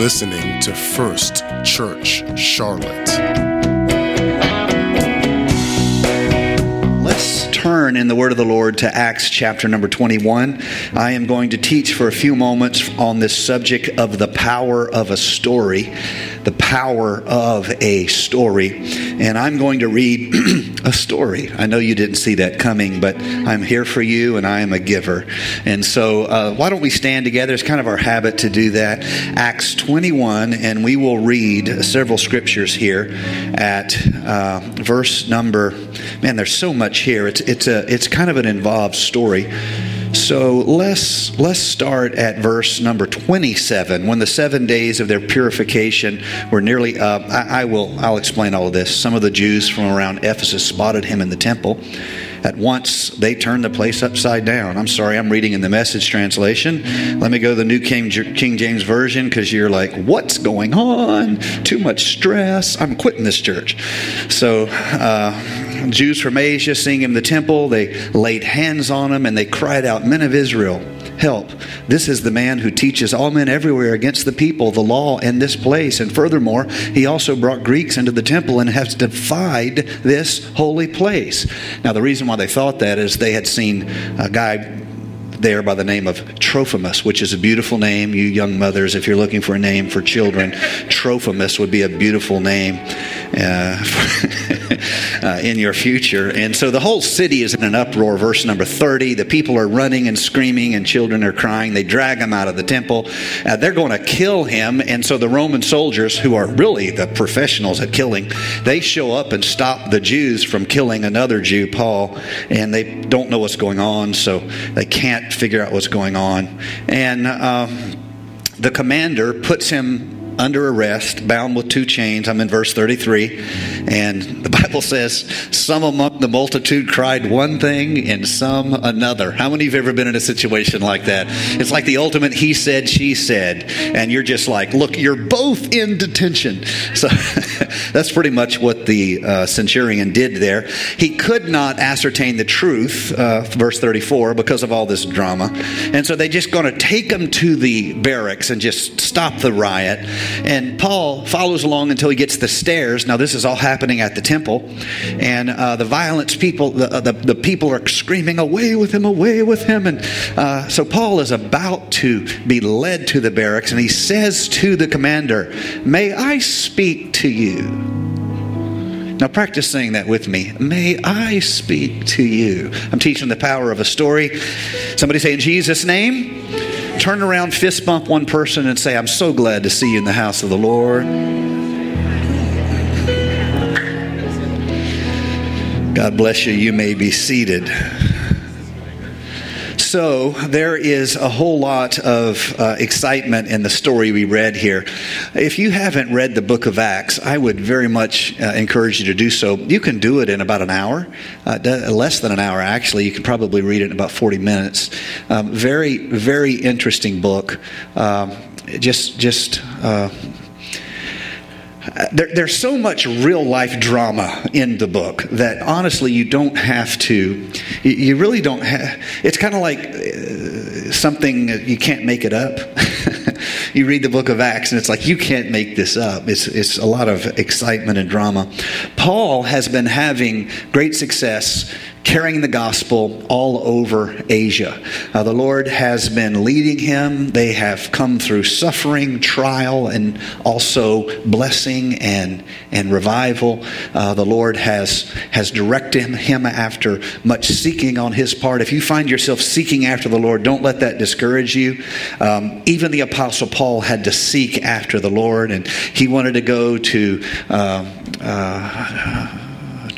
listening to First Church Charlotte. Turn in the word of the Lord to Acts chapter number 21. I am going to teach for a few moments on this subject of the power of a story. The power of a story. And I'm going to read a story. I know you didn't see that coming, but I'm here for you and I am a giver. And so, uh, why don't we stand together? It's kind of our habit to do that. Acts 21, and we will read several scriptures here at uh, verse number. Man, there's so much here. It's it's a it's kind of an involved story. So let's let's start at verse number 27. When the seven days of their purification were nearly up, I, I will I'll explain all of this. Some of the Jews from around Ephesus spotted him in the temple. At once they turned the place upside down. I'm sorry, I'm reading in the Message translation. Let me go to the New King King James version because you're like, what's going on? Too much stress. I'm quitting this church. So. Uh, Jews from Asia seeing him in the temple, they laid hands on him and they cried out, Men of Israel, help. This is the man who teaches all men everywhere against the people, the law, and this place. And furthermore, he also brought Greeks into the temple and has defied this holy place. Now, the reason why they thought that is they had seen a guy there by the name of Trophimus, which is a beautiful name. You young mothers, if you're looking for a name for children, Trophimus would be a beautiful name uh, uh, in your future. And so the whole city is in an uproar. Verse number 30 the people are running and screaming, and children are crying. They drag him out of the temple. Uh, they're going to kill him. And so the Roman soldiers, who are really the professionals at killing, they show up and stop the Jews from killing another Jew, Paul. And they don't know what's going on, so they can't figure out what's going on. And uh, the commander puts him under arrest, bound with two chains. I'm in verse 33. And the Bible says, Some among the multitude cried one thing and some another. How many of you have ever been in a situation like that? It's like the ultimate he said, she said. And you're just like, Look, you're both in detention. So that's pretty much what the uh, centurion did there. He could not ascertain the truth, uh, verse 34, because of all this drama. And so they're just going to take him to the barracks and just stop the riot. And Paul follows along until he gets the stairs. Now, this is all happening at the temple. And uh, the violence people, the, uh, the, the, people are screaming, Away with him, away with him. And uh, so Paul is about to be led to the barracks. And he says to the commander, May I speak to you? Now, practice saying that with me. May I speak to you? I'm teaching the power of a story. Somebody say, In Jesus' name turn around, fist bump one person, and say, I'm so glad to see you in the house of the Lord. God bless you. You may be seated so there is a whole lot of uh, excitement in the story we read here. If you haven't read the book of Acts, I would very much uh, encourage you to do so. You can do it in about an hour, uh, less than an hour actually. You can probably read it in about 40 minutes. Um, very, very interesting book. Um, just, just uh, there, there's so much real life drama in the book that honestly you don't have to you really don't have it's kind of like uh, something you can't make it up. You read the book of acts and it's like you can't make this up. It's, it's a lot of excitement and drama. Paul has been having great success carrying the gospel all over Asia. Uh, the Lord has been leading him. They have come through suffering, trial, and also blessing and, and revival. Uh, the Lord has, has directed him after much seeking on his part. If you find yourself seeking after the Lord, don't let that discourage you. Um, even the Apostle Paul had to seek after the Lord, and he wanted to go to. Uh, uh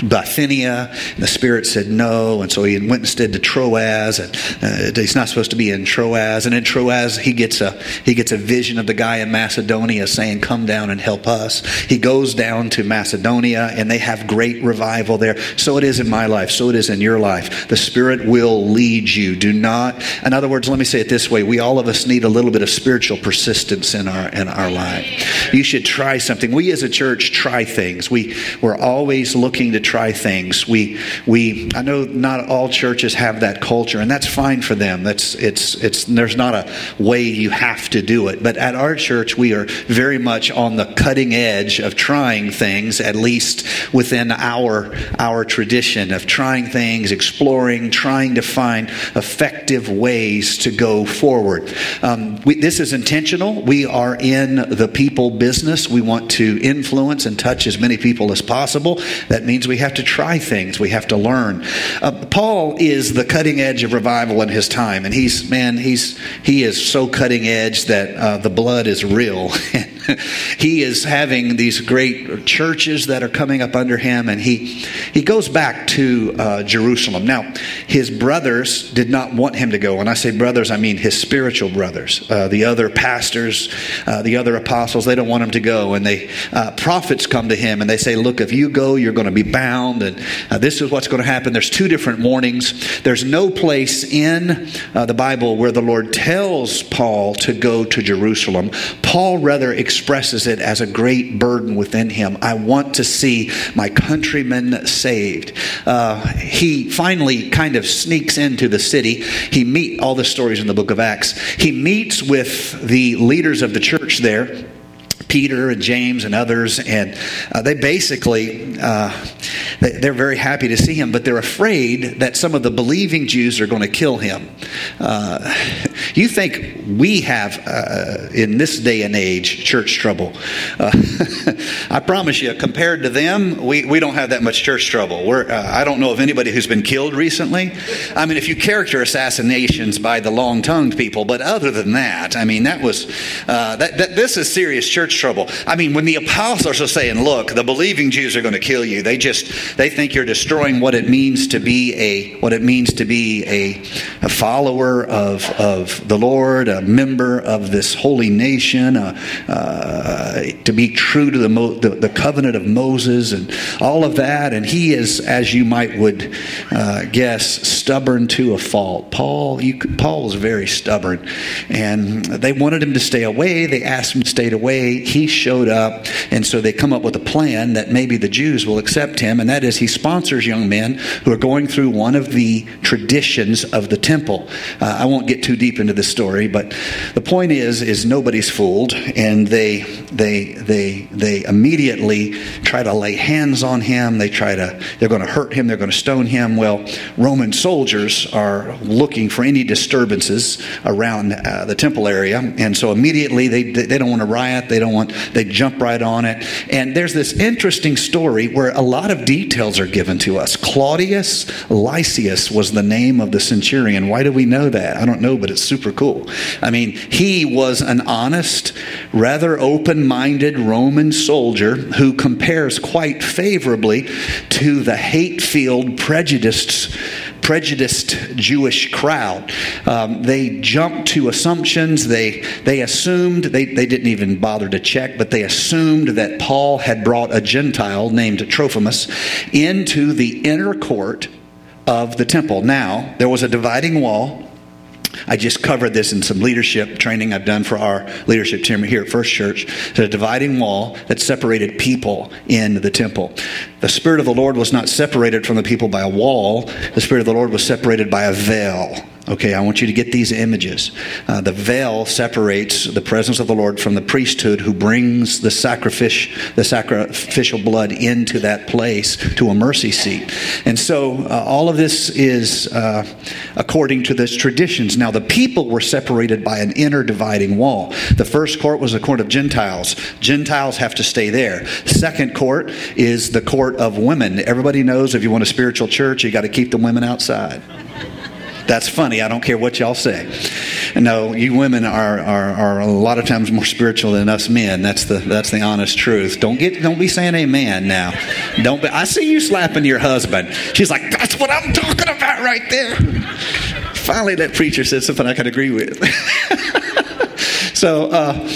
Bithynia. And the Spirit said no, and so he went instead to Troas. And uh, he's not supposed to be in Troas. And in Troas, he gets a he gets a vision of the guy in Macedonia saying, "Come down and help us." He goes down to Macedonia, and they have great revival there. So it is in my life. So it is in your life. The Spirit will lead you. Do not. In other words, let me say it this way: We all of us need a little bit of spiritual persistence in our in our life. You should try something. We as a church try things. We we're always looking to try things. We, we, I know not all churches have that culture, and that's fine for them. That's, it's, it's, there's not a way you have to do it. But at our church, we are very much on the cutting edge of trying things, at least within our, our tradition of trying things, exploring, trying to find effective ways to go forward. Um, we, this is intentional. We are in the people business. We want to influence and touch as many people as possible. That means we have to try things, we have to learn. Uh, Paul is the cutting edge of revival in his time, and he's, man, he's, he is so cutting edge that uh, the blood is real. he is having these great churches that are coming up under him, and he, he goes back to uh, Jerusalem. Now, his brothers did not want him to go. When I say brothers, I mean his spiritual brothers, uh, the other pastors, uh, the other apostles. They don't want him to go, and they uh, prophets come to him and they say, "Look, if you go, you're going to be bound, and uh, this is what's going to happen." There's two different warnings. There's no place in uh, the Bible where the Lord tells Paul to go to Jerusalem. Paul rather expresses it as a great burden within him. I want to see my countrymen saved. Uh, he finally kind of sneaks into the city. He meet all the stories in the book of Acts. He meets with the leaders of the church there Peter and James and others, and uh, they basically uh, they're very happy to see him, but they're afraid that some of the believing Jews are going to kill him. Uh, you think we have uh, in this day and age church trouble? Uh, I promise you, compared to them, we, we don't have that much church trouble. We're, uh, I don't know of anybody who's been killed recently. I mean, if you character assassinations by the long-tongued people, but other than that, I mean, that was that, that this is serious church trouble. I mean, when the apostles are saying, look, the believing Jews are going to kill you, they just, they think you're destroying what it means to be a, what it means to be a, a follower of, of the Lord, a member of this holy nation, uh, uh, to be true to the, the, the, covenant of Moses and all of that. And he is, as you might would uh, guess, stubborn to a fault. Paul, you, Paul was very stubborn. And they wanted him to stay away. They asked him to stay away he showed up. And so they come up with a plan that maybe the Jews will accept him, and that is he sponsors young men who are going through one of the traditions of the temple. Uh, I won't get too deep into the story, but the point is, is nobody's fooled, and they they they they immediately try to lay hands on him. They try to they're going to hurt him. They're going to stone him. Well, Roman soldiers are looking for any disturbances around uh, the temple area, and so immediately they they don't want to riot. They don't want they jump right on it. And there's this interesting story where a lot of details are given to us. Claudius Lysias was the name of the centurion. Why do we know that? I don't know, but it's super cool. I mean, he was an honest, rather open minded Roman soldier who compares quite favorably to the hate filled, prejudiced prejudiced Jewish crowd. Um, they jumped to assumptions. They, they assumed, they, they didn't even bother to check, but they assumed that Paul had brought a Gentile named Trophimus into the inner court of the temple. Now, there was a dividing wall I just covered this in some leadership training I've done for our leadership team here at First Church. A dividing wall that separated people in the temple. The Spirit of the Lord was not separated from the people by a wall, the Spirit of the Lord was separated by a veil. Okay, I want you to get these images. Uh, the veil separates the presence of the Lord from the priesthood who brings the, the sacrificial blood into that place to a mercy seat. And so uh, all of this is uh, according to this traditions. Now, the people were separated by an inner dividing wall. The first court was a court of Gentiles. Gentiles have to stay there. Second court is the court of women. Everybody knows if you want a spiritual church, you got to keep the women outside. That's funny. I don't care what y'all say. No, you women are, are, are a lot of times more spiritual than us men. That's the that's the honest truth. Don't get don't be saying amen now. Don't be, I see you slapping your husband. She's like, that's what I'm talking about right there. Finally, that preacher said something I could agree with. so. Uh,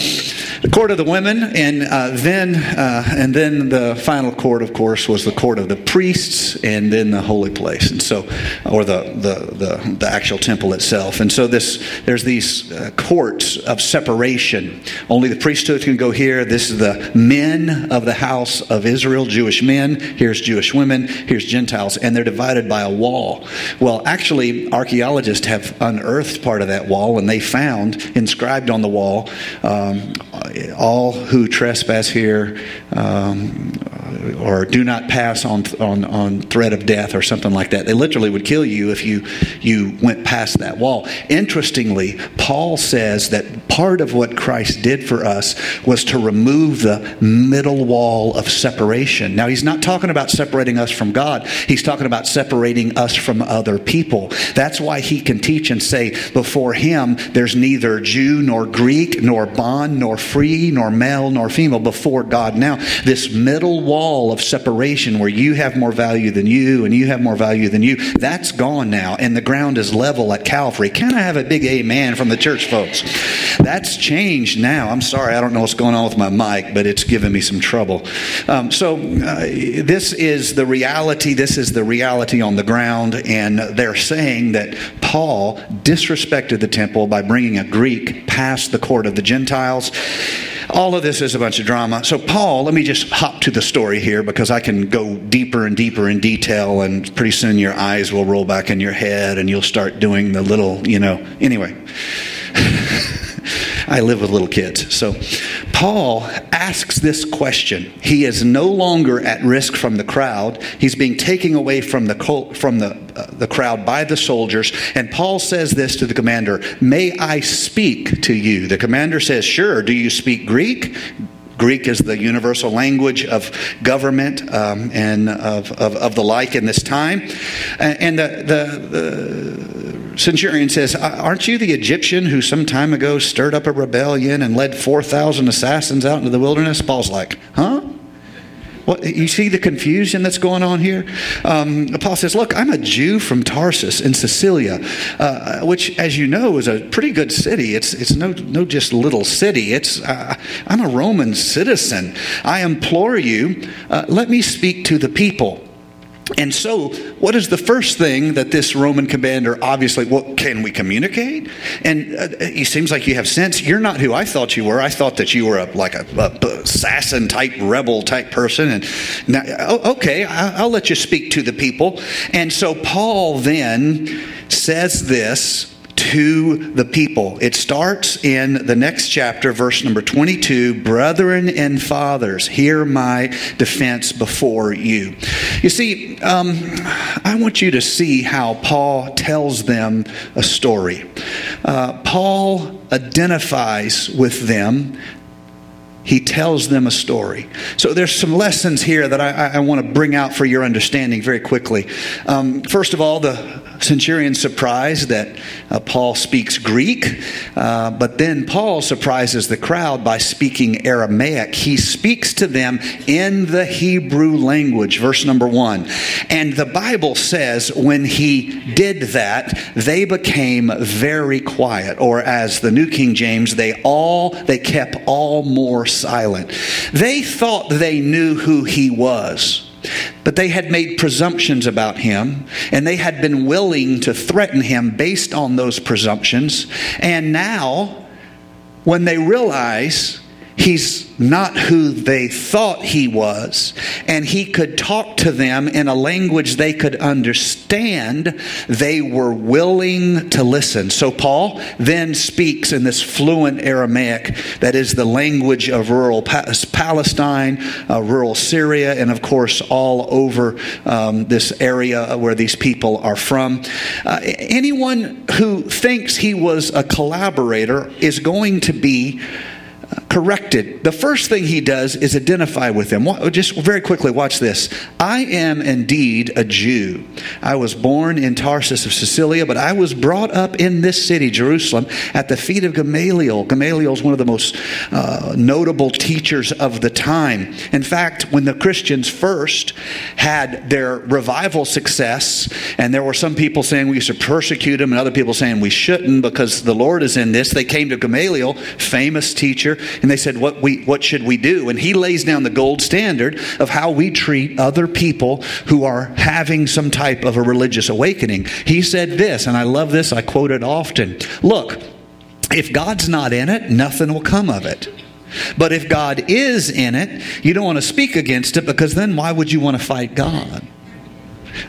court of the women, and uh, then uh, and then the final court, of course, was the court of the priests, and then the holy place, and so, or the the the, the actual temple itself. And so this there's these uh, courts of separation. Only the priesthood can go here. This is the men of the house of Israel, Jewish men. Here's Jewish women. Here's Gentiles, and they're divided by a wall. Well, actually, archaeologists have unearthed part of that wall, and they found inscribed on the wall. Um, all who trespass here um, or do not pass on, on, on threat of death or something like that. They literally would kill you if you, you went past that wall. Interestingly, Paul says that part of what Christ did for us was to remove the middle wall of separation. Now, he's not talking about separating us from God, he's talking about separating us from other people. That's why he can teach and say, before him, there's neither Jew nor Greek, nor bond, nor free, nor male, nor female before God. Now, this middle wall of separation where you have more value than you and you have more value than you, that's gone now, and the ground is level at Calvary. Can I have a big amen from the church folks? That's changed now. I'm sorry, I don't know what's going on with my mic, but it's giving me some trouble. Um, so, uh, this is the reality. This is the reality on the ground, and they're saying that Paul disrespected the temple by bringing a Greek past the court of the Gentiles. All of this is a bunch of drama. So, Paul, let me just hop to the story here because I can go deeper and deeper in detail, and pretty soon your eyes will roll back in your head and you'll start doing the little, you know. Anyway. I live with little kids. So Paul asks this question. He is no longer at risk from the crowd. He's being taken away from the from the uh, the crowd by the soldiers, and Paul says this to the commander, "May I speak to you?" The commander says, "Sure. Do you speak Greek?" Greek is the universal language of government um, and of, of, of, the like in this time. And the, the, the, centurion says, Aren't you the Egyptian who some time ago stirred up a rebellion and led 4,000 assassins out into the wilderness? Paul's like, Huh? You see the confusion that's going on here? Um, Paul says, Look, I'm a Jew from Tarsus in Cilicia, uh, which, as you know, is a pretty good city. It's, it's no, no just little city. It's, uh, I'm a Roman citizen. I implore you, uh, let me speak to the people. And so, what is the first thing that this Roman commander obviously, well, can we communicate? And uh, it seems like you have sense. You're not who I thought you were. I thought that you were a, like a, a assassin type, rebel type person. And now, okay, I'll let you speak to the people. And so, Paul then says this to the people. It starts in the next chapter, verse number 22 Brethren and fathers, hear my defense before you. You see, um, I want you to see how Paul tells them a story. Uh, Paul identifies with them he tells them a story. So there's some lessons here that I, I want to bring out for your understanding very quickly. Um, first of all, the centurion surprised that uh, Paul speaks Greek, uh, but then Paul surprises the crowd by speaking Aramaic. He speaks to them in the Hebrew language, verse number one. And the Bible says when he did that, they became very quiet, or as the New King James, they all they kept all more silent. They thought they knew who he was. But they had made presumptions about him, and they had been willing to threaten him based on those presumptions. And now, when they realize he's not who they thought he was, and he could talk to them in a language they could understand, they were willing to listen. So Paul then speaks in this fluent Aramaic that is the language of rural Palestine, uh, rural Syria, and of course all over um, this area where these people are from. Uh, anyone who thinks he was a collaborator is going to be corrected. The first thing he does is identify with them. Just very quickly, watch this. I am indeed a Jew. I was born in Tarsus of Cilicia, but I was brought up in this city, Jerusalem, at the feet of Gamaliel. Gamaliel is one of the most uh, notable teachers of the time. In fact, when the Christians first had their revival success, and there were some people saying we should persecute him, and other people saying we shouldn't because the Lord is in this, they came to Gamaliel, famous teacher And they said, what, we, what should we do? And he lays down the gold standard of how we treat other people who are having some type of a religious awakening. He said this, and I love this, I quote it often. Look, if God's not in it, nothing will come of it. But if God is in it, you don't want to speak against it because then why would you want to fight God?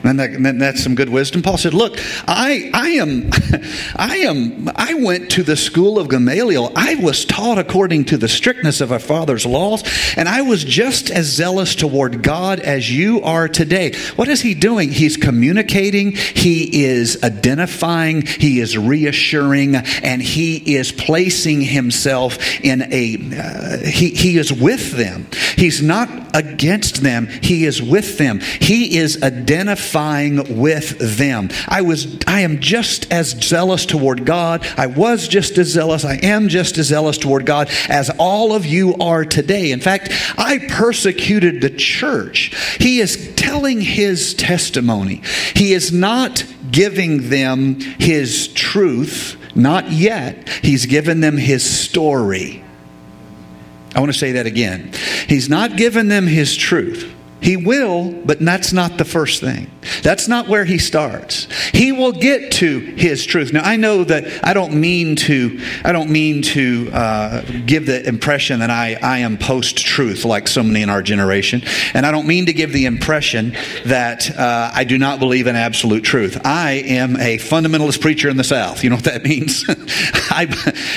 And that, that's some good wisdom. Paul said, "Look, I, I am, I am, I went to the school of Gamaliel. I was taught according to the strictness of our father's laws, and I was just as zealous toward God as you are today." What is he doing? He's communicating. He is identifying. He is reassuring, and he is placing himself in a. Uh, he he is with them. He's not against them. He is with them. He is identifying identifying with them. I was I am just as zealous toward God. I was just as zealous. I am just as zealous toward God as all of you are today. In fact, I persecuted the church. He is telling his testimony. He is not giving them his truth, not yet. He's given them his story. I want to say that again. He's not given them his truth. He will, but that's not the first thing. That's not where he starts. He will get to his truth. Now, I know that I don't mean to. I don't mean to uh, give the impression that I, I am post truth like so many in our generation, and I don't mean to give the impression that uh, I do not believe in absolute truth. I am a fundamentalist preacher in the South. You know what that means? I,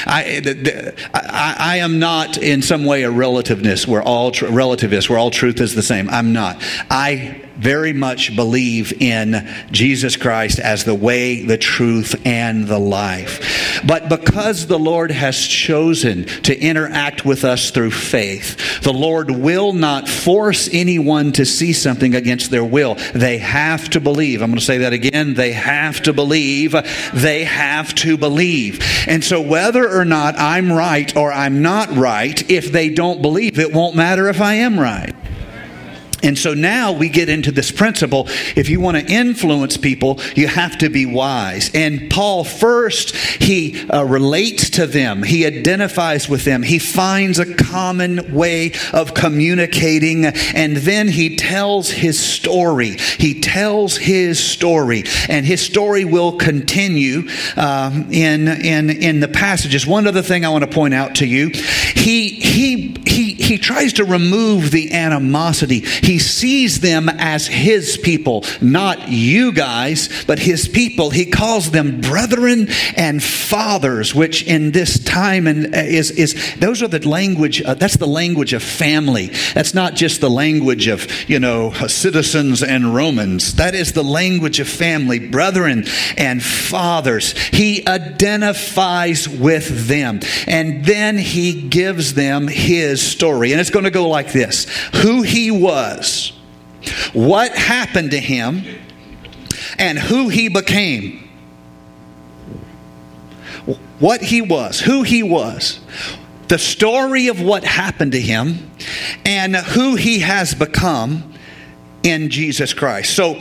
I, I, I, am not in some way a relativist where all tr- where all truth is the same. I'm not. I very much believe in Jesus Christ as the way, the truth, and the life. But because the Lord has chosen to interact with us through faith, the Lord will not force anyone to see something against their will. They have to believe. I'm going to say that again. They have to believe. They have to believe. And so, whether or not I'm right or I'm not right, if they don't believe, it won't matter if I am right. And so now we get into this principle. If you want to influence people, you have to be wise. And Paul first, he uh, relates to them. He identifies with them. He finds a common way of communicating. And then he tells his story. He tells his story. And his story will continue um, in, in, in the passages. One other thing I want to point out to you. He, he, he, he tries to remove the animosity he sees them as his people, not you guys, but his people. He calls them brethren and fathers, which in this time and uh, is is those are the language. Uh, that's the language of family. That's not just the language of you know citizens and Romans. That is the language of family, brethren and fathers. He identifies with them, and then he gives them his story, and it's going to go like this: Who he was was, what happened to him, and who he became. What he was, who he was, the story of what happened to him, and who he has become in Jesus Christ. So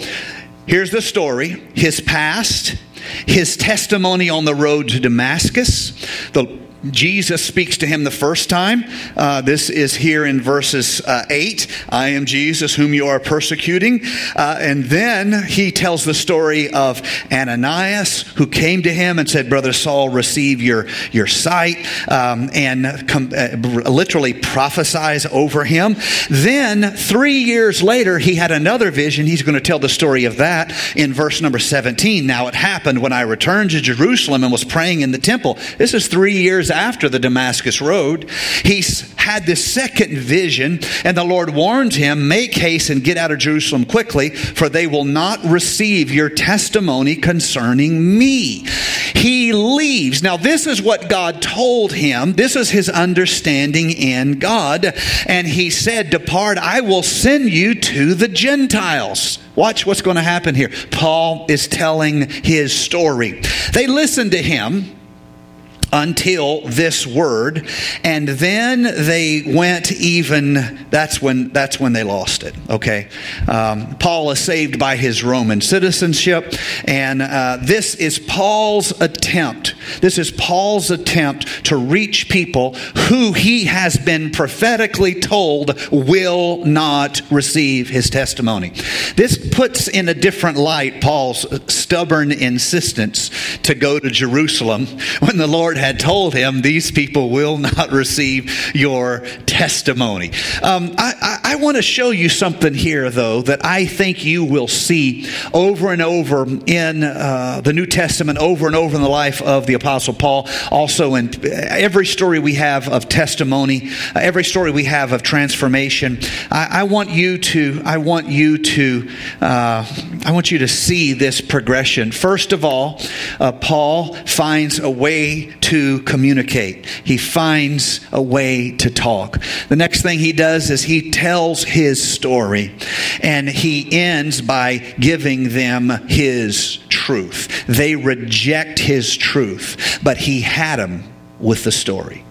here's the story his past, his testimony on the road to Damascus, the Jesus speaks to him the first time. Uh, this is here in verses uh, 8. I am Jesus whom you are persecuting. Uh, and then he tells the story of Ananias who came to him and said, Brother Saul, receive your, your sight, um, and com- uh, literally prophesies over him. Then, three years later, he had another vision. He's going to tell the story of that in verse number 17. Now, it happened when I returned to Jerusalem and was praying in the temple. This is three years after the Damascus Road, he had this second vision, and the Lord warned him, Make haste and get out of Jerusalem quickly, for they will not receive your testimony concerning me. He leaves. Now, this is what God told him. This is his understanding in God. And he said, Depart, I will send you to the Gentiles. Watch what's going to happen here. Paul is telling his story. They listened to him until this word and then they went even that's when that's when they lost it okay? Um, paul is saved by his roman citizenship and uh, this is paul's attempt this is paul's attempt to reach people who he has been prophetically told will not receive his testimony this puts in a different light paul's stubborn insistence to go to jerusalem when the lord had told him, These people will not receive your testimony. Um, I, I, I want to show you something here, though, that I think you will see over and over in uh, the New Testament, over and over in the life of the Apostle Paul. Also, in every story we have of testimony, uh, every story we have of transformation. I, I want you to, I want you to, uh, I want you to see this progression. First of all, uh, Paul finds a way to communicate. He finds a way to talk. The next thing he does is he tells his story, and he ends by giving them his truth. They reject his truth, but he had them with the story.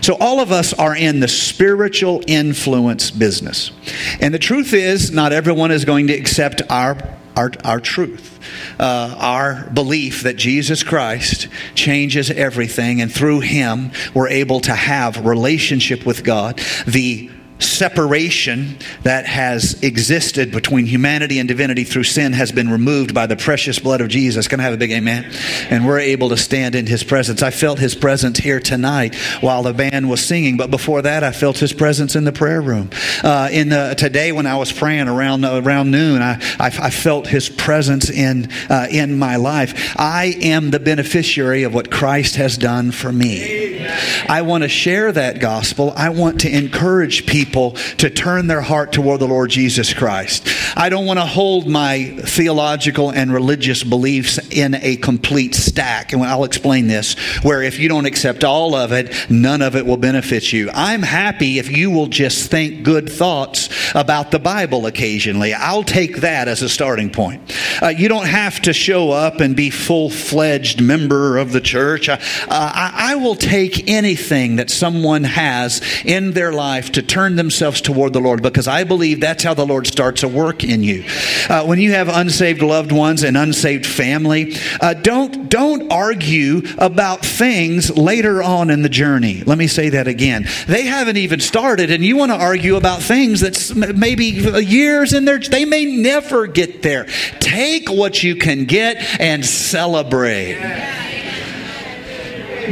So, all of us are in the spiritual influence business. And the truth is, not everyone is going to accept our our, our truth, uh, our belief that Jesus Christ changes everything, and through Him we're able to have relationship with God. The separation that has existed between humanity and divinity through sin has been removed by the precious blood of Jesus. Can I have a big amen? And we're able to stand in his presence. I felt his presence here tonight while the band was singing, but before that, I felt his presence in the prayer room. Uh, in the, today, when I was praying around around noon, I, I, I felt his presence in uh, in my life. I am the beneficiary of what Christ has done for me. I want to share that gospel. I want to encourage people people to turn their heart toward the Lord Jesus Christ. I don't want to hold my theological and religious beliefs in a complete stack. And I'll explain this where if you don't accept all of it, none of it will benefit you. I'm happy if you will just think good thoughts about the Bible occasionally. I'll take that as a starting point. Uh, you don't have to show up and be full fledged member of the church. Uh, I, I will take anything that someone has in their life to turn themselves toward the Lord because I believe that's how the Lord starts a work in you. Uh, when you have unsaved loved ones and unsaved family, uh, don't don't argue about things later on in the journey. Let me say that again. They haven't even started, and you want to argue about things that's maybe years in there. They may never get there. Take what you can get and celebrate.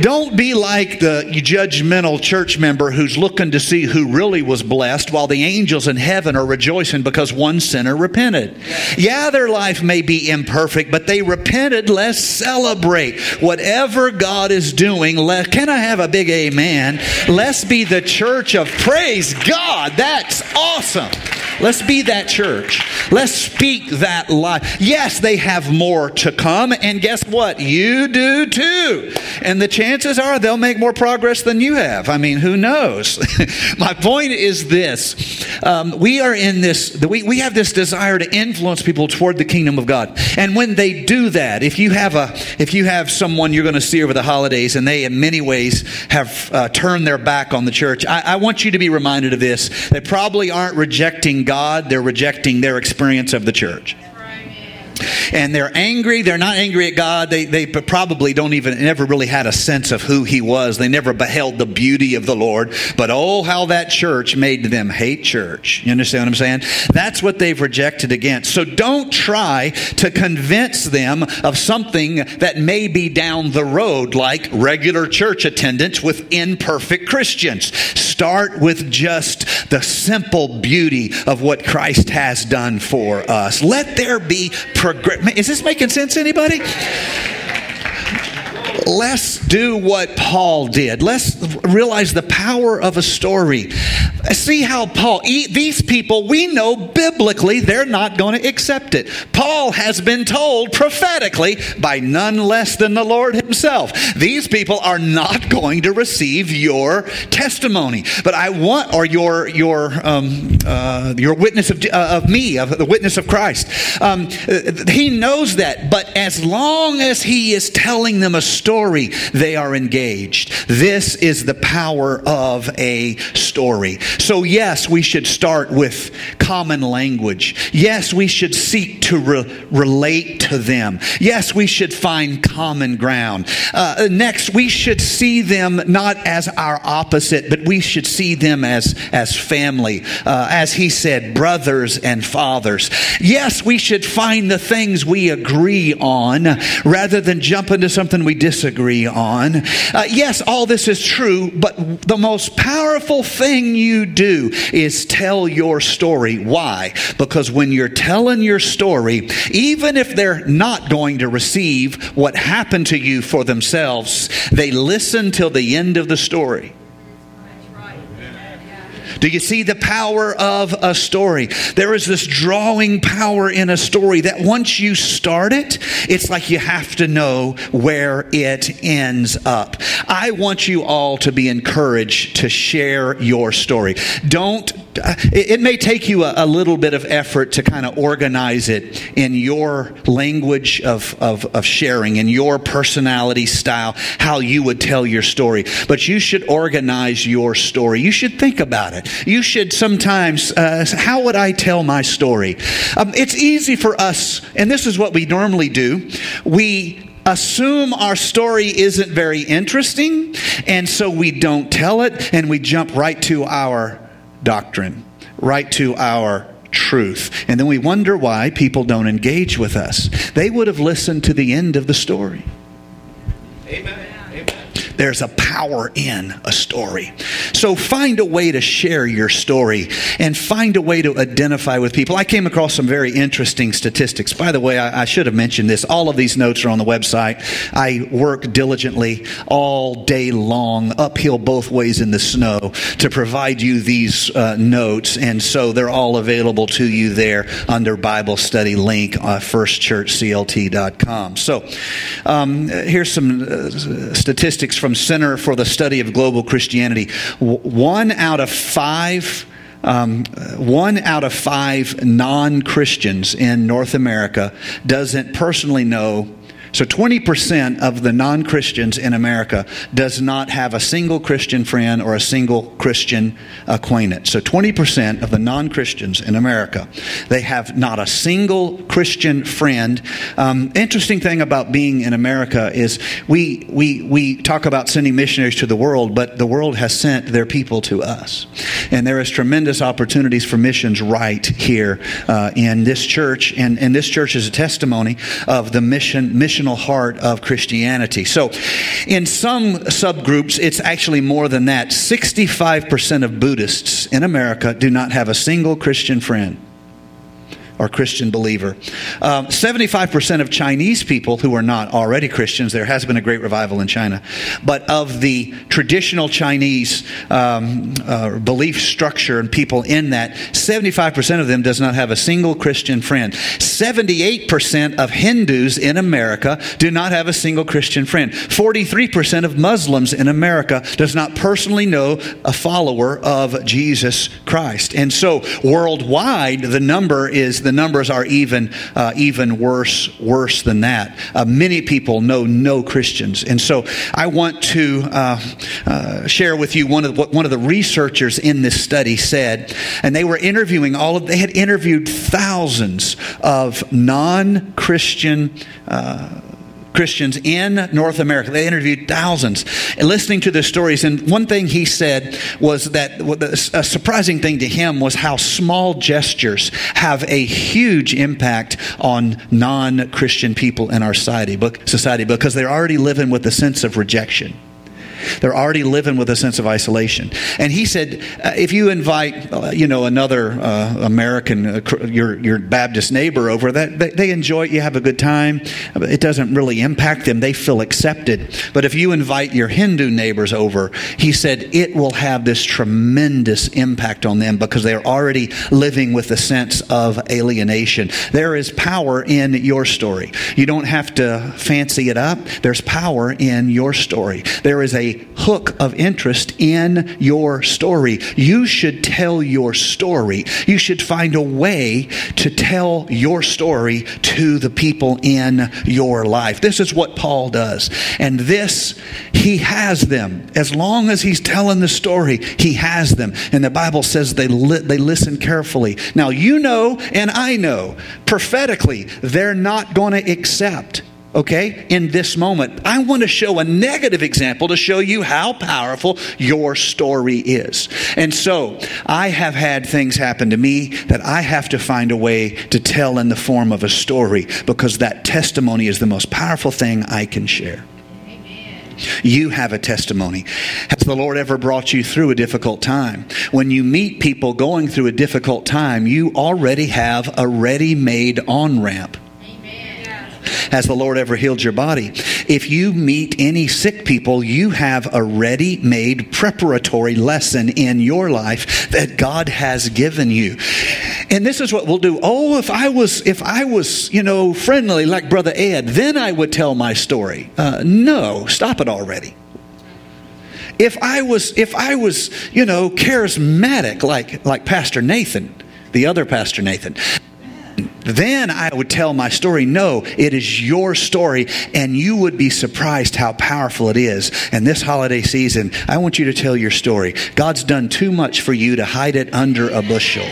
Don't be like the judgmental church member who's looking to see who really was blessed while the angels in heaven are rejoicing because one sinner repented. Yeah, their life may be imperfect, but they repented. Let's celebrate whatever God is doing. Let, can I have a big amen? Let's be the church of praise God. That's awesome. Let's be that church. Let's speak that life. Yes, they have more to come, and guess what? You do too. And the chances are they'll make more progress than you have. I mean, who knows? My point is this um, we are in this, we, we have this desire to influence people toward the kingdom of God. And when they do that, if you have, a, if you have someone you're going to see over the holidays and they, in many ways, have uh, turned their back on the church, I, I want you to be reminded of this. They probably aren't rejecting God, they're rejecting their experience of the church and they're angry. They're not angry at God. They, they probably don't even never really had a sense of who He was. They never beheld the beauty of the Lord. But oh, how that church made them hate church. You understand what I'm saying? That's what they've rejected against. So don't try to convince them of something that may be down the road, like regular church attendance with imperfect Christians. Start with just the simple beauty of what Christ has done for us. Let there be progress. Is this making sense, anybody? Let's do what Paul did. Let's realize the power of a story. See how Paul, these people, we know biblically they're not going to accept it. Paul has been told prophetically by none less than the Lord Himself. These people are not going to receive your testimony. But I want, or your your um, uh, your witness of, uh, of me, of the witness of Christ. Um, he knows that. But as long as He is telling them a story, they are engaged. This is the power of a story. So, yes, we should start with common language. Yes, we should seek to re- relate to them. Yes, we should find common ground. Uh, next, we should see them not as our opposite, but we should see them as, as family. Uh, as he said, brothers and fathers. Yes, we should find the things we agree on rather than jump into something we disagree on. Uh, yes, all this is true, but the most powerful thing you do is tell your story. Why? Because when you're telling your story, even if they're not going to receive what happened to you for themselves, they listen till the end of the story. Do you see the power of a story? There is this drawing power in a story that once you start it, it's like you have to know where it ends up. I want you all to be encouraged to share your story. Don't it, may take you a, a, little bit of effort to kind of organize it in your language of, of, of, sharing, in your personality style, how you would tell your story. But you should organize your story. You should think about it. You should sometimes, uh, how would I tell my story? Um, it's easy for us, and this is what we normally do. We assume our story isn't very interesting, and so we don't tell it, and we jump right to our doctrine, right to our truth. And then we wonder why people don't engage with us. They would have listened to the end of the story. Amen. There's a power in a story. So find a way to share your story and find a way to identify with people. I came across some very interesting statistics. By the way, I, I should have mentioned this. All of these notes are on the website. I work diligently all day long, uphill both ways in the snow, to provide you these uh, notes. And so they're all available to you there under Bible study link, uh, firstchurchclt.com. So um, here's some uh, statistics from from Center for the Study of Global Christianity. One out of five. Um, one out of five non Christians in North America doesn't personally know so 20% of the non Christians in America does not have a single Christian friend or a single Christian acquaintance. So 20% of the non Christians in America, they have not a single Christian friend. Um, interesting thing about being in America is we, we, we talk about sending missionaries to the world, but the world has sent their people to us. And there is tremendous opportunities for missions right here uh, in this church. And, and this church is a testimony of the mission, mission heart of Christianity. So, in some subgroups, it's actually more than that. 65% of Buddhists in America do not have a single Christian friend or Christian believer. Um, 75% of Chinese people who are not already Christians, there has been a great revival in China, but of the traditional Chinese um, uh, belief structure and people in that, 75% of them does not have a single Christian friend. 78% of Hindus in America do not have a single Christian friend. 43% of Muslims in America does not personally know a follower of Jesus Christ. And so worldwide, the number is the the numbers are even uh, even worse worse than that. Uh, many people know no Christians, and so I want to uh, uh share with you one of what one of the researchers in this study said, and they were interviewing all of they had interviewed thousands of non Christian uh, Christians in North America. They interviewed thousands and listening to their stories. And one thing he said was that a surprising thing to him was how small gestures have a huge impact on non Christian people in our society, society because they're already living with a sense of rejection. They're already living with a sense of isolation. And he said, uh, if you invite, uh, you know, another uh, American, uh, your your Baptist neighbor over, that they, they enjoy it. You have a good time. It doesn't really impact them. They feel accepted. But if you invite your Hindu neighbors over, he said it will have this tremendous impact on them because they're already living with a sense of alienation. There is power in your story. You don't have to fancy it up. There's power in your story. There is a hook of interest in your story. You should tell your story. You should find a way to tell your story to the people in your life. This is what Paul does. And this, he has them. As long as he's telling the story, he has them. And the Bible says they, li- they listen carefully. Now, you know, and I know prophetically, they're not going to accept okay, in this moment. I want to show a negative example to show you how powerful your story is. And so I have had things happen to me that I have to find a way to tell in the form of a story because that testimony is the most powerful thing I can share. You have a testimony. Has the Lord ever brought you through a difficult time? When you meet people going through a difficult time, you already have a ready made on ramp has the Lord ever healed your body? If you meet any sick people, you have a ready made preparatory lesson in your life that God has given you. And this is what we'll do. Oh, if I was, if I was, you know, friendly like Brother Ed, then I would tell my story. Uh, no, stop it already if I was if I was you know charismatic like like Pastor Nathan, the other Pastor Nathan, then I would tell my story. No, it is your story, and you would be surprised how powerful it is. And this holiday season, I want you to tell your story. God's done too much for you to hide it under a bushel.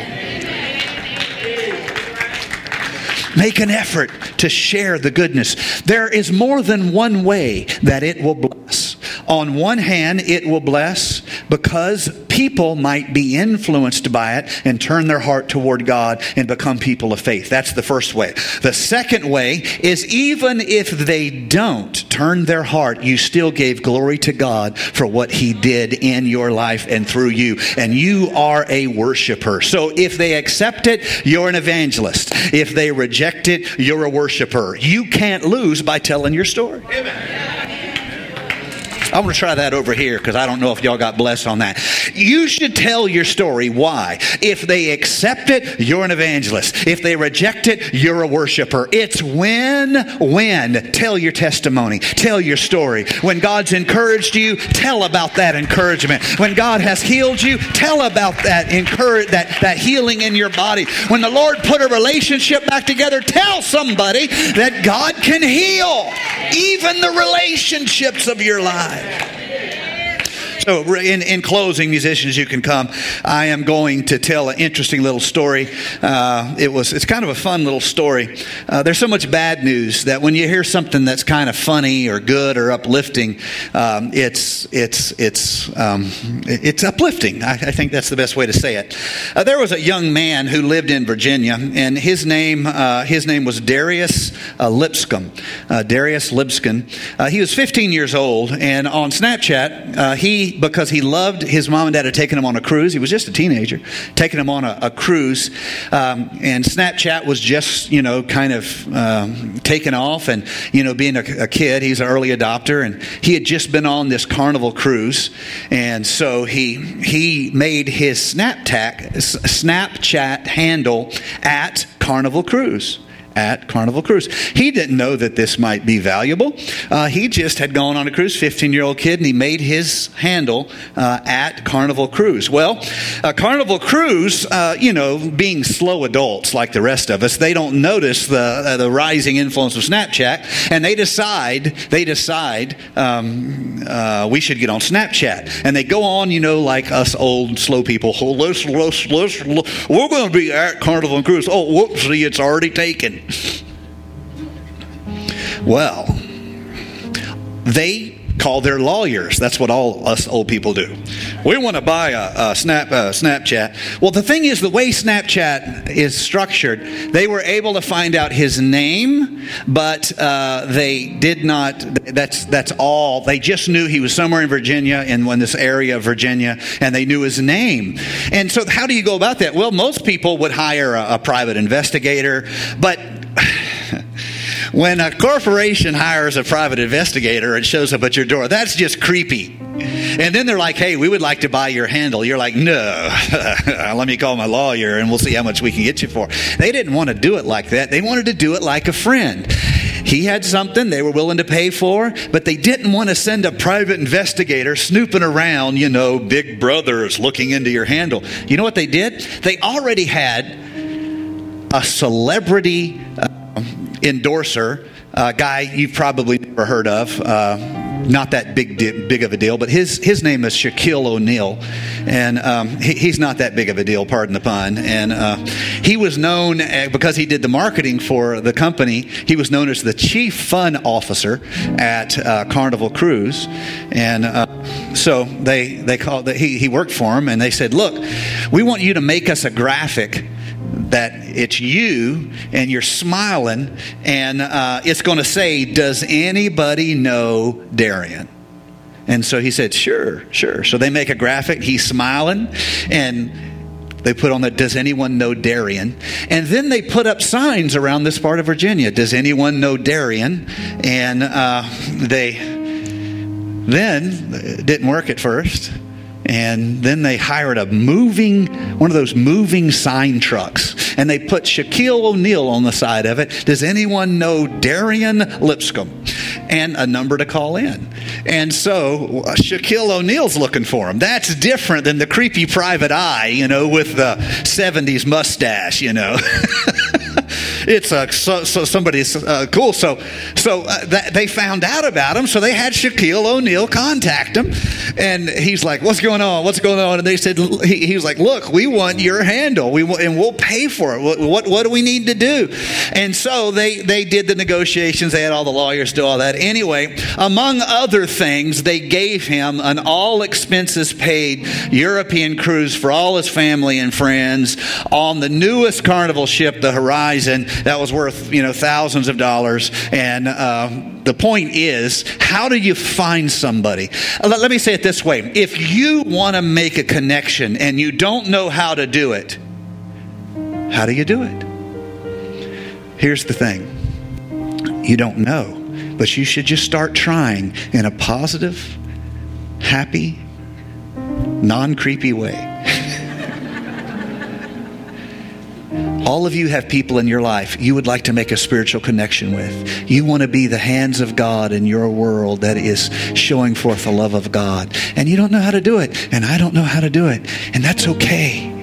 Make an effort to share the goodness. There is more than one way that it will bless. On one hand, it will bless because people might be influenced by it and turn their heart toward God and become people of faith. That's the first way. The second way is even if they don't turn their heart, you still gave glory to God for what He did in your life and through you. And you are a worshiper. So if they accept it, you're an evangelist. If they reject it, you're a worshiper. You can't lose by telling your story. Amen. I'm going to try that over here because I don't know if y'all got blessed on that. You should tell your story. Why? If they accept it, you're an evangelist. If they reject it, you're a worshiper. It's win win. Tell your testimony. Tell your story. When God's encouraged you, tell about that encouragement. When God has healed you, tell about that encourage that, that healing in your body. When the Lord put a relationship back together, tell somebody that God can heal even the relationships of your life. Amen. So, in, in closing, musicians, you can come. I am going to tell an interesting little story. Uh, it was it's kind of a fun little story. Uh, there's so much bad news that when you hear something that's kind of funny or good or uplifting, um, it's it's it's um, it's uplifting. I, I, think that's the best way to say it. Uh, there was a young man who lived in Virginia, and his name uh, his name was Darius uh, Lipscomb. Uh, Darius Lipscomb. he was 15 years old, and on Snapchat, he because he loved his mom and dad had taken him on a cruise. He was just a teenager, taking him on a, a cruise. Um, and Snapchat was just, you know, kind of um, taken off. And, you know, being a, a, kid, he's an early adopter. And he had just been on this carnival cruise. And so he, he made his Snapchat, Snapchat handle at Carnival Cruise at Carnival Cruise. He didn't know that this might be valuable. Uh, he just had gone on a cruise, 15 year old kid, and he made his handle uh, at Carnival Cruise. Well, uh, Carnival Cruise, uh, you know, being slow adults like the rest of us, they don't notice the, uh, the rising influence of Snapchat, and they decide, they decide um, uh, we should get on Snapchat. And they go on, you know, like us old slow people, oh, let's, let's, let's, we're going to be at Carnival Cruise. Oh, whoopsie, it's already taken. Well, they call their lawyers. That's what all us old people do. We want to buy a, a Snap uh, Snapchat. Well, the thing is, the way Snapchat is structured, they were able to find out his name, but uh, they did not. That's that's all. They just knew he was somewhere in Virginia, in, in this area of Virginia, and they knew his name. And so, how do you go about that? Well, most people would hire a, a private investigator, but when a corporation hires a private investigator and shows up at your door, that's just creepy. And then they're like, hey, we would like to buy your handle. You're like, no, let me call my lawyer and we'll see how much we can get you for. They didn't want to do it like that. They wanted to do it like a friend. He had something they were willing to pay for, but they didn't want to send a private investigator snooping around, you know, big brothers looking into your handle. You know what they did? They already had a celebrity uh, endorser, a guy you've probably never heard of. Uh, not that big big of a deal, but his his name is Shaquille O'Neal, and um, he, he's not that big of a deal. Pardon the pun. And uh, he was known uh, because he did the marketing for the company. He was known as the chief fun officer at uh, Carnival Cruise, and uh, so they they called the, he he worked for him, and they said, "Look, we want you to make us a graphic." That it's you and you're smiling and uh, it's going to say, Does anybody know Darian? And so he said, Sure, sure. So they make a graphic. He's smiling and they put on that, Does anyone know Darian? And then they put up signs around this part of Virginia. Does anyone know Darian? And uh, they then didn't work at first and then they hired a moving one of those moving sign trucks and they put Shaquille O'Neal on the side of it. Does anyone know Darian Lipscomb? And a number to call in. And so Shaquille O'Neal's looking for him. That's different than the creepy private eye, you know, with the 70s mustache, you know. it's uh, so, so somebody's uh, cool. So, so uh, that, they found out about him. So they had Shaquille O'Neal contact him, and he's like, "What's going on? What's going on?" And they said, he, he was like, "Look, we want your handle. We and we'll pay for it. What, what, what do we need to do?" And so they they did the negotiations. They had all the lawyers do all that. Anyway, among other things, they gave him an all expenses paid European cruise for all his family and friends on the newest carnival ship, the Horizon that was worth you know thousands of dollars. And uh, the point is, how do you find somebody? Let, let me say it this way: if you want to make a connection and you don't know how to do it, how do you do it? Here's the thing: you don't know, but you should just start trying in a positive, happy, non creepy way. All of you have people in your life you would like to make a spiritual connection with. You want to be the hands of God in your world that is showing forth the love of God. And you don't know how to do it. And I don't know how to do it. And that's okay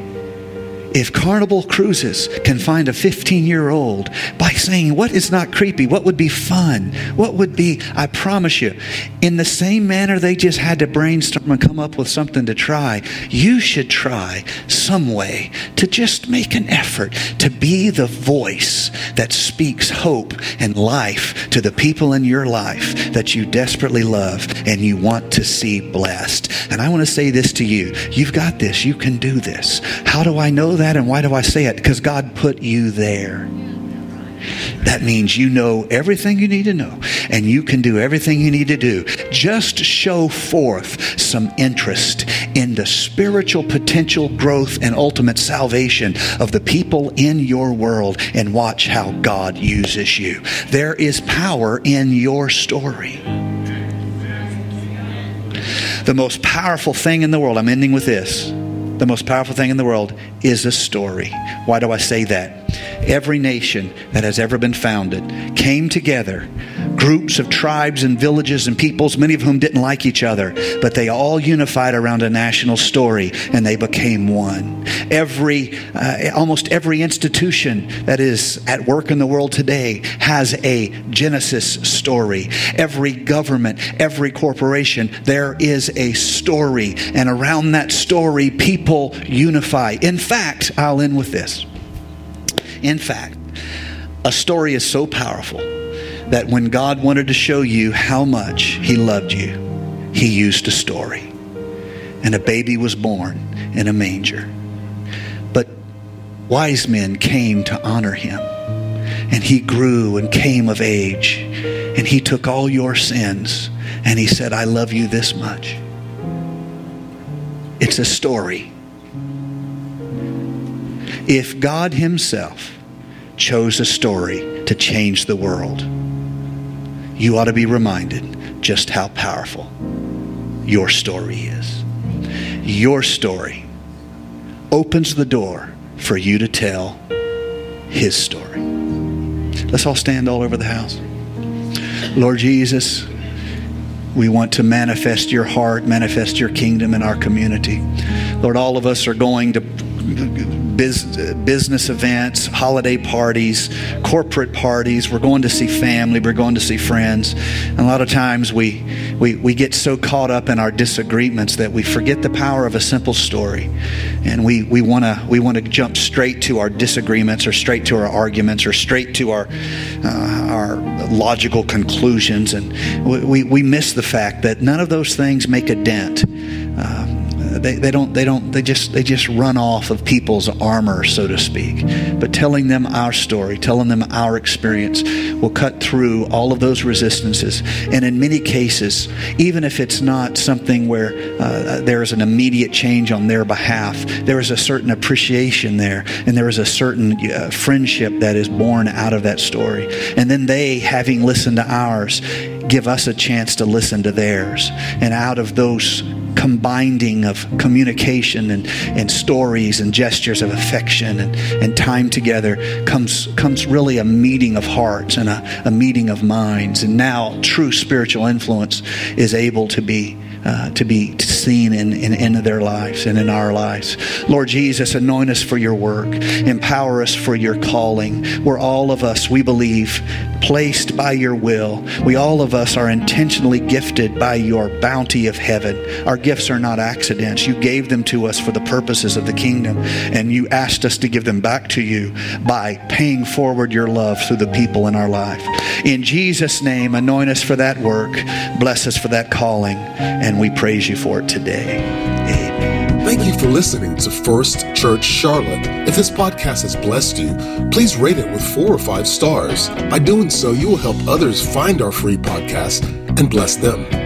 if Carnival Cruises can find a 15 year old by saying, What is not creepy? What would be fun? What would be, I promise you, in the same manner they just had to brainstorm and come up with something to try, you should try some way to just make an effort to be the voice that speaks hope and life to the people in your life that you desperately love and you want to see blessed. And I want to say this to you you've got this, you can do this. How do I know that? That. And why do I say it? Because God put you there. That means you know everything you need to know and you can do everything you need to do. Just show forth some interest in the spiritual potential growth and ultimate salvation of the people in your world and watch how God uses you. There is power in your story. The most powerful thing in the world, I'm ending with this the most powerful thing in the world is a story. Why do I say that? Every nation that has ever been founded came together, groups of tribes and villages and peoples, many of whom didn't like each other, but they all unified around a national story and they became one. Every, uh, almost every institution that is at work in the world today has a Genesis story. Every government, every corporation, there is a story. And around that story, people unify. In fact, I'll end with this. In fact, a story is so powerful that when God wanted to show you how much He loved you, he used a story. And a baby was born in a manger. But wise men came to honor him. And he grew and came of age. And he took all your sins and he said, I love you this much. It's a story. If God Himself chose a story to change the world, you ought to be reminded just how powerful your story is. Your story opens the door for you to tell His story. Let's all stand all over the house. Lord Jesus, we want to manifest your heart, manifest your kingdom in our community. Lord, all of us are going to business events, holiday parties, corporate parties. We're going to see family. We're going to see friends. And a lot of times we, we, we get so caught up in our disagreements that we forget the power of a simple story. And we, we want to we wanna jump straight to our disagreements or straight to our arguments or straight to our, uh, our logical conclusions. And we, we miss the fact that none of those things make a dent. Uh, they, they don't they don't they just they just run off of people's armor so to speak. But telling them our story telling them our experience will cut through all of those resistances. And in many cases even if it's not something where uh, there is an immediate change on their behalf there is a certain appreciation there and there is a certain uh, friendship that is born out of that story. And then they having listened to ours give us a chance to listen to theirs. And out of those combining of communication and, and stories and gestures of affection and, and time together comes, comes really a meeting of hearts and a, a meeting of minds. And now true spiritual influence is able to be uh, to be seen in, in, in their lives and in our lives. Lord Jesus, anoint us for your work, empower us for your calling. We're all of us, we believe, placed by your will. We all of us are intentionally gifted by your bounty of heaven. Our gifts are not accidents. You gave them to us for the purposes of the kingdom, and you asked us to give them back to you by paying forward your love through the people in our life. In Jesus' name, anoint us for that work, bless us for that calling, and we praise you for it today. Amen. Thank you for listening to First Church Charlotte. If this podcast has blessed you, please rate it with four or five stars. By doing so, you will help others find our free podcast and bless them.